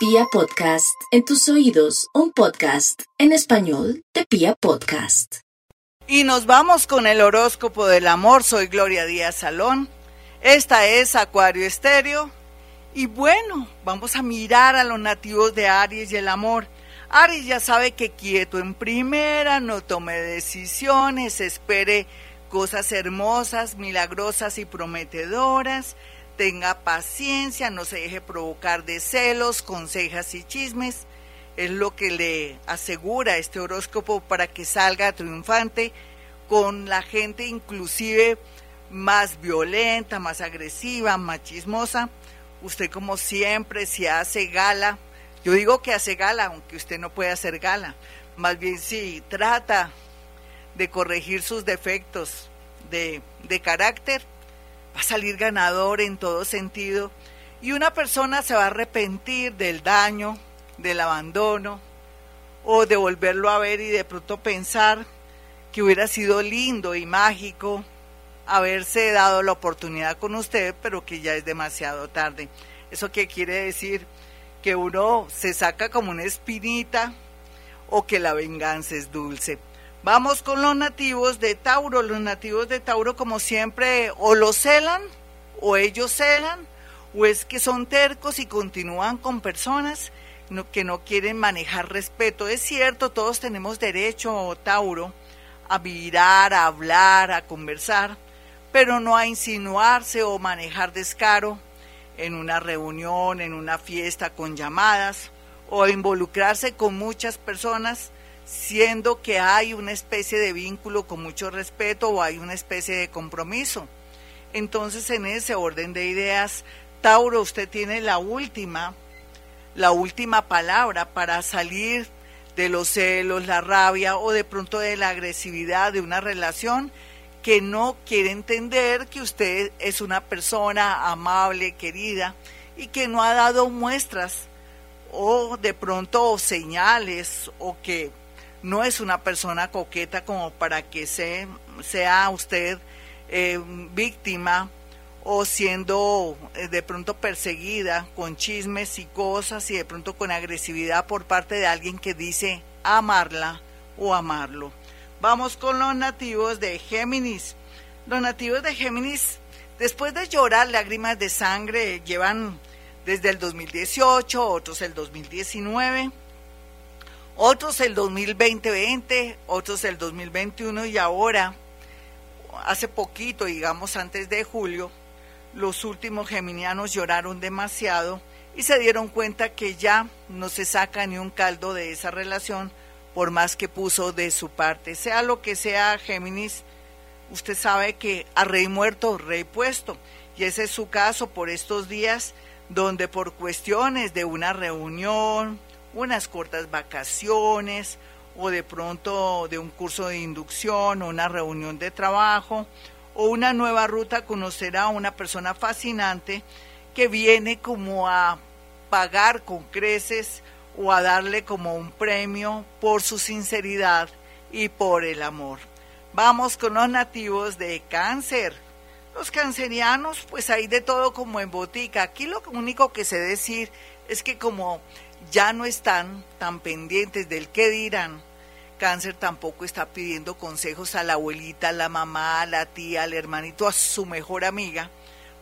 Pia Podcast, en tus oídos, un podcast en español de Pia Podcast. Y nos vamos con el horóscopo del amor. Soy Gloria Díaz Salón. Esta es Acuario Estéreo. Y bueno, vamos a mirar a los nativos de Aries y el amor. Aries ya sabe que quieto en primera, no tome decisiones, espere cosas hermosas, milagrosas y prometedoras tenga paciencia, no se deje provocar de celos, consejas y chismes. Es lo que le asegura este horóscopo para que salga triunfante con la gente inclusive más violenta, más agresiva, más chismosa. Usted como siempre si hace gala, yo digo que hace gala, aunque usted no puede hacer gala, más bien si trata de corregir sus defectos de, de carácter, va a salir ganador en todo sentido y una persona se va a arrepentir del daño, del abandono o de volverlo a ver y de pronto pensar que hubiera sido lindo y mágico haberse dado la oportunidad con usted, pero que ya es demasiado tarde. ¿Eso qué quiere decir? Que uno se saca como una espinita o que la venganza es dulce. Vamos con los nativos de Tauro. Los nativos de Tauro, como siempre, o lo celan, o ellos celan, o es que son tercos y continúan con personas que no quieren manejar respeto. Es cierto, todos tenemos derecho, Tauro, a mirar, a hablar, a conversar, pero no a insinuarse o manejar descaro en una reunión, en una fiesta con llamadas, o involucrarse con muchas personas siendo que hay una especie de vínculo con mucho respeto o hay una especie de compromiso. Entonces, en ese orden de ideas, Tauro, usted tiene la última, la última palabra para salir de los celos, la rabia o de pronto de la agresividad de una relación que no quiere entender que usted es una persona amable, querida y que no ha dado muestras o de pronto señales o que no es una persona coqueta como para que se, sea usted eh, víctima o siendo eh, de pronto perseguida con chismes y cosas y de pronto con agresividad por parte de alguien que dice amarla o amarlo. Vamos con los nativos de Géminis. Los nativos de Géminis, después de llorar lágrimas de sangre, llevan desde el 2018, otros el 2019 otros el 2020, otros el 2021 y ahora, hace poquito, digamos antes de julio, los últimos geminianos lloraron demasiado y se dieron cuenta que ya no se saca ni un caldo de esa relación por más que puso de su parte. Sea lo que sea Géminis, usted sabe que a rey muerto, rey puesto. Y ese es su caso por estos días donde por cuestiones de una reunión, unas cortas vacaciones o de pronto de un curso de inducción o una reunión de trabajo o una nueva ruta conocerá a una persona fascinante que viene como a pagar con creces o a darle como un premio por su sinceridad y por el amor. Vamos con los nativos de cáncer. Los cancerianos, pues hay de todo como en botica. Aquí lo único que sé decir es que como ya no están tan pendientes del qué dirán. Cáncer tampoco está pidiendo consejos a la abuelita, a la mamá, a la tía, al hermanito, a su mejor amiga,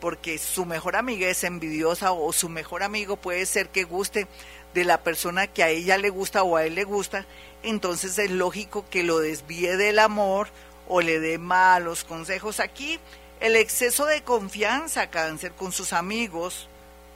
porque su mejor amiga es envidiosa o su mejor amigo puede ser que guste de la persona que a ella le gusta o a él le gusta, entonces es lógico que lo desvíe del amor o le dé malos consejos. Aquí el exceso de confianza, cáncer, con sus amigos,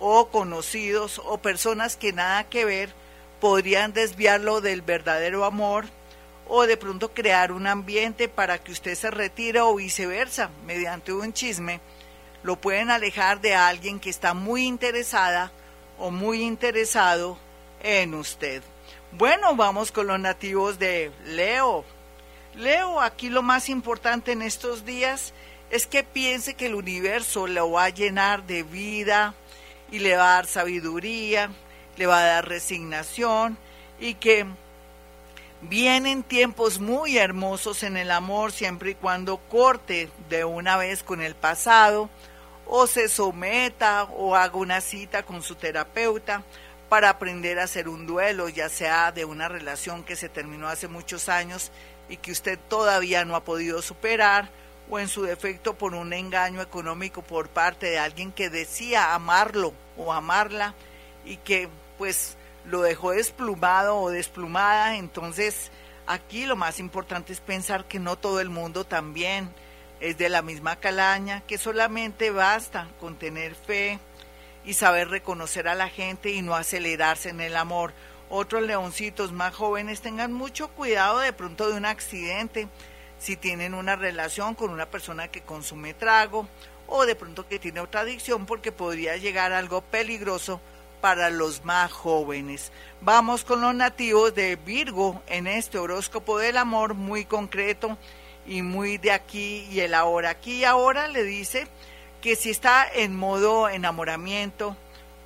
o conocidos o personas que nada que ver podrían desviarlo del verdadero amor o de pronto crear un ambiente para que usted se retire o viceversa mediante un chisme lo pueden alejar de alguien que está muy interesada o muy interesado en usted. Bueno, vamos con los nativos de Leo. Leo, aquí lo más importante en estos días es que piense que el universo lo va a llenar de vida, y le va a dar sabiduría, le va a dar resignación y que vienen tiempos muy hermosos en el amor siempre y cuando corte de una vez con el pasado o se someta o haga una cita con su terapeuta para aprender a hacer un duelo, ya sea de una relación que se terminó hace muchos años y que usted todavía no ha podido superar, o en su defecto por un engaño económico por parte de alguien que decía amarlo o amarla y que pues lo dejó desplumado o desplumada, entonces aquí lo más importante es pensar que no todo el mundo también es de la misma calaña, que solamente basta con tener fe y saber reconocer a la gente y no acelerarse en el amor. Otros leoncitos más jóvenes tengan mucho cuidado de pronto de un accidente, si tienen una relación con una persona que consume trago o de pronto que tiene otra adicción porque podría llegar algo peligroso para los más jóvenes. Vamos con los nativos de Virgo en este horóscopo del amor muy concreto y muy de aquí y el ahora. Aquí y ahora le dice que si está en modo enamoramiento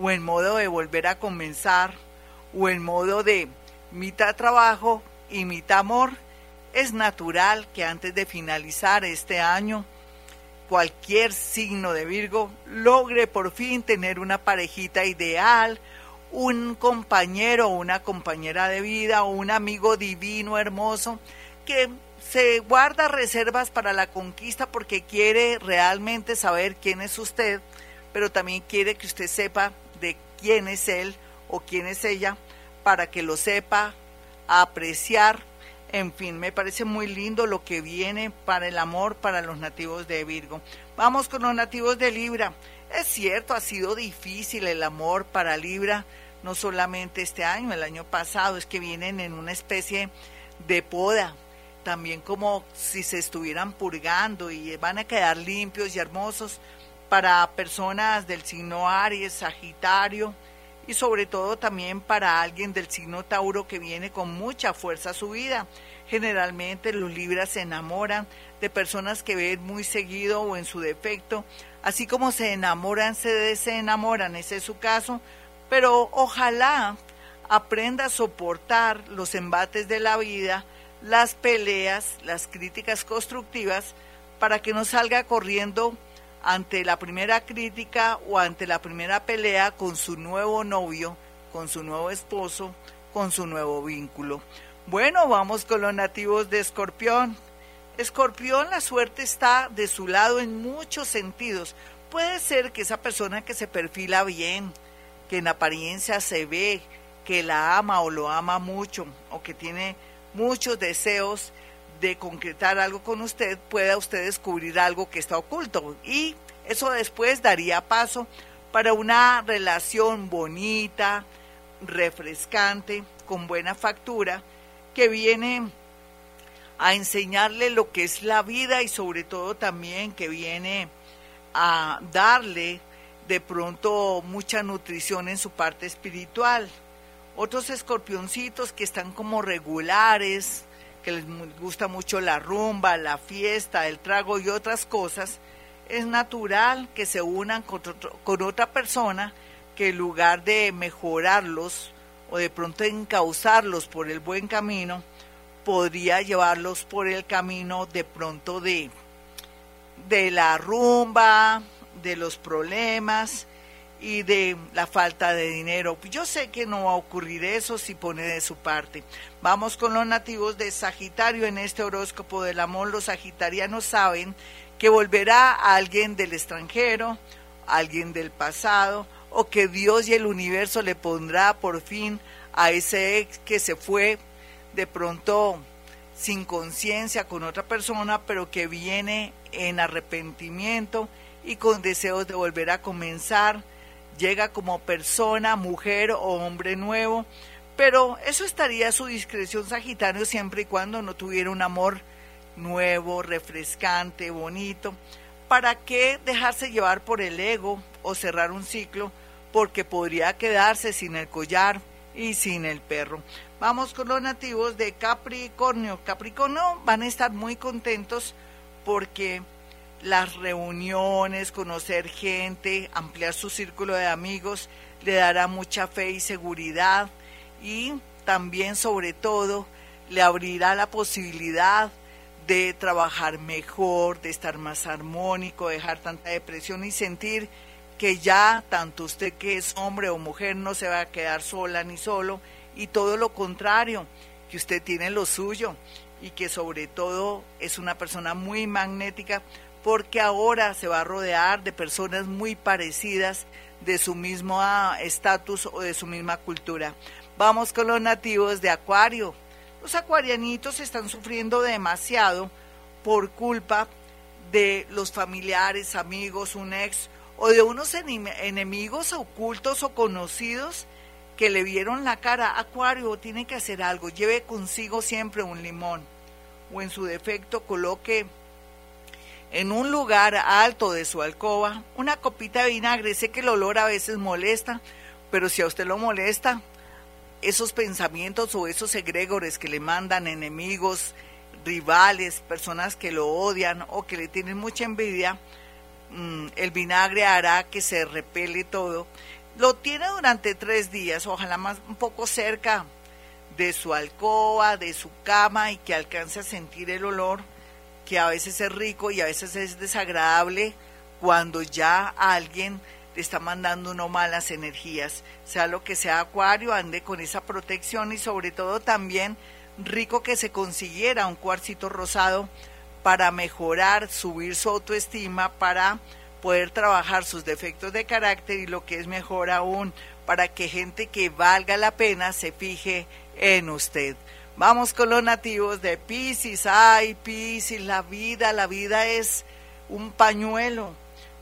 o en modo de volver a comenzar o en modo de mitad trabajo y mitad amor, es natural que antes de finalizar este año cualquier signo de Virgo logre por fin tener una parejita ideal, un compañero o una compañera de vida un amigo divino, hermoso, que se guarda reservas para la conquista porque quiere realmente saber quién es usted, pero también quiere que usted sepa de quién es él o quién es ella, para que lo sepa apreciar. En fin, me parece muy lindo lo que viene para el amor para los nativos de Virgo. Vamos con los nativos de Libra. Es cierto, ha sido difícil el amor para Libra, no solamente este año, el año pasado, es que vienen en una especie de poda, también como si se estuvieran purgando y van a quedar limpios y hermosos para personas del signo Aries, Sagitario y sobre todo también para alguien del signo Tauro que viene con mucha fuerza a su vida. Generalmente los Libras se enamoran de personas que ven muy seguido o en su defecto, así como se enamoran, se desenamoran, ese es su caso, pero ojalá aprenda a soportar los embates de la vida, las peleas, las críticas constructivas, para que no salga corriendo ante la primera crítica o ante la primera pelea con su nuevo novio, con su nuevo esposo, con su nuevo vínculo. Bueno, vamos con los nativos de Escorpión. Escorpión, la suerte está de su lado en muchos sentidos. Puede ser que esa persona que se perfila bien, que en apariencia se ve, que la ama o lo ama mucho, o que tiene muchos deseos de concretar algo con usted, pueda usted descubrir algo que está oculto. Y eso después daría paso para una relación bonita, refrescante, con buena factura, que viene a enseñarle lo que es la vida y sobre todo también que viene a darle de pronto mucha nutrición en su parte espiritual otros escorpioncitos que están como regulares, que les gusta mucho la rumba, la fiesta, el trago y otras cosas, es natural que se unan con, otra persona que en lugar de mejorarlos o de pronto encauzarlos por el buen camino, podría llevarlos por el camino de pronto de, de la rumba, de los problemas, y de la falta de dinero. Yo sé que no va a ocurrir eso si pone de su parte. Vamos con los nativos de Sagitario en este horóscopo del amor. Los sagitarianos saben que volverá a alguien del extranjero, alguien del pasado, o que Dios y el universo le pondrá por fin a ese ex que se fue de pronto sin conciencia con otra persona, pero que viene en arrepentimiento y con deseos de volver a comenzar llega como persona, mujer o hombre nuevo, pero eso estaría a su discreción Sagitario siempre y cuando no tuviera un amor nuevo, refrescante, bonito. ¿Para qué dejarse llevar por el ego o cerrar un ciclo? Porque podría quedarse sin el collar y sin el perro. Vamos con los nativos de Capricornio. Capricornio van a estar muy contentos porque las reuniones, conocer gente, ampliar su círculo de amigos, le dará mucha fe y seguridad. Y también sobre todo le abrirá la posibilidad de trabajar mejor, de estar más armónico, dejar tanta depresión y sentir que ya tanto usted que es hombre o mujer no se va a quedar sola ni solo. Y todo lo contrario, que usted tiene lo suyo y que sobre todo es una persona muy magnética porque ahora se va a rodear de personas muy parecidas de su mismo ah, estatus o de su misma cultura. Vamos con los nativos de Acuario. Los acuarianitos están sufriendo demasiado por culpa de los familiares, amigos, un ex o de unos enemigos ocultos o conocidos que le vieron la cara. Acuario tiene que hacer algo, lleve consigo siempre un limón o en su defecto coloque en un lugar alto de su alcoba una copita de vinagre. Sé que el olor a veces molesta, pero si a usted lo molesta, esos pensamientos o esos egregores que le mandan enemigos, rivales, personas que lo odian o que le tienen mucha envidia, mm, el vinagre hará que se repele todo. Lo tiene durante tres días, ojalá más un poco cerca de su alcoba, de su cama y que alcance a sentir el olor que a veces es rico y a veces es desagradable cuando ya alguien le está mandando no malas energías, sea lo que sea acuario, ande con esa protección y sobre todo también rico que se consiguiera un cuarcito rosado para mejorar, subir su autoestima, para poder trabajar sus defectos de carácter y lo que es mejor aún, para que gente que valga la pena se fije en usted. Vamos con los nativos de Pisces. Ay, Pisces, la vida, la vida es un pañuelo.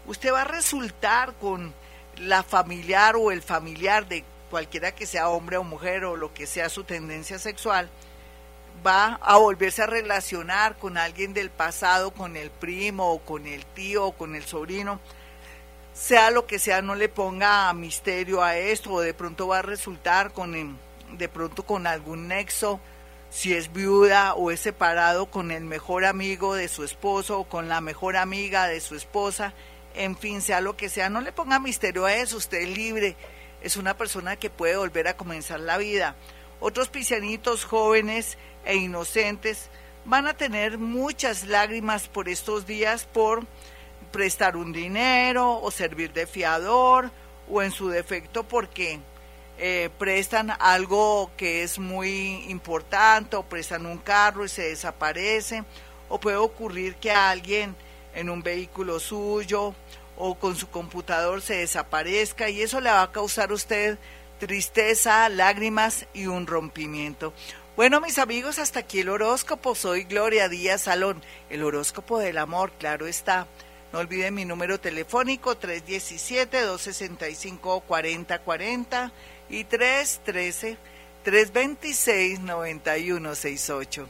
Usted va a resultar con la familiar o el familiar de cualquiera que sea hombre o mujer o lo que sea su tendencia sexual, va a volverse a relacionar con alguien del pasado, con el primo o con el tío o con el sobrino, sea lo que sea, no le ponga misterio a esto o de pronto va a resultar con de pronto con algún nexo si es viuda o es separado con el mejor amigo de su esposo o con la mejor amiga de su esposa, en fin, sea lo que sea, no le ponga misterio a eso, usted es libre, es una persona que puede volver a comenzar la vida. Otros pisianitos jóvenes e inocentes van a tener muchas lágrimas por estos días por prestar un dinero o servir de fiador o en su defecto porque eh, prestan algo que es muy importante o prestan un carro y se desaparece o puede ocurrir que alguien en un vehículo suyo o con su computador se desaparezca y eso le va a causar a usted tristeza, lágrimas y un rompimiento. Bueno, mis amigos, hasta aquí el horóscopo. Soy Gloria Díaz Salón, el horóscopo del amor, claro está. No olviden mi número telefónico 317-265-4040 y 313-326-9168.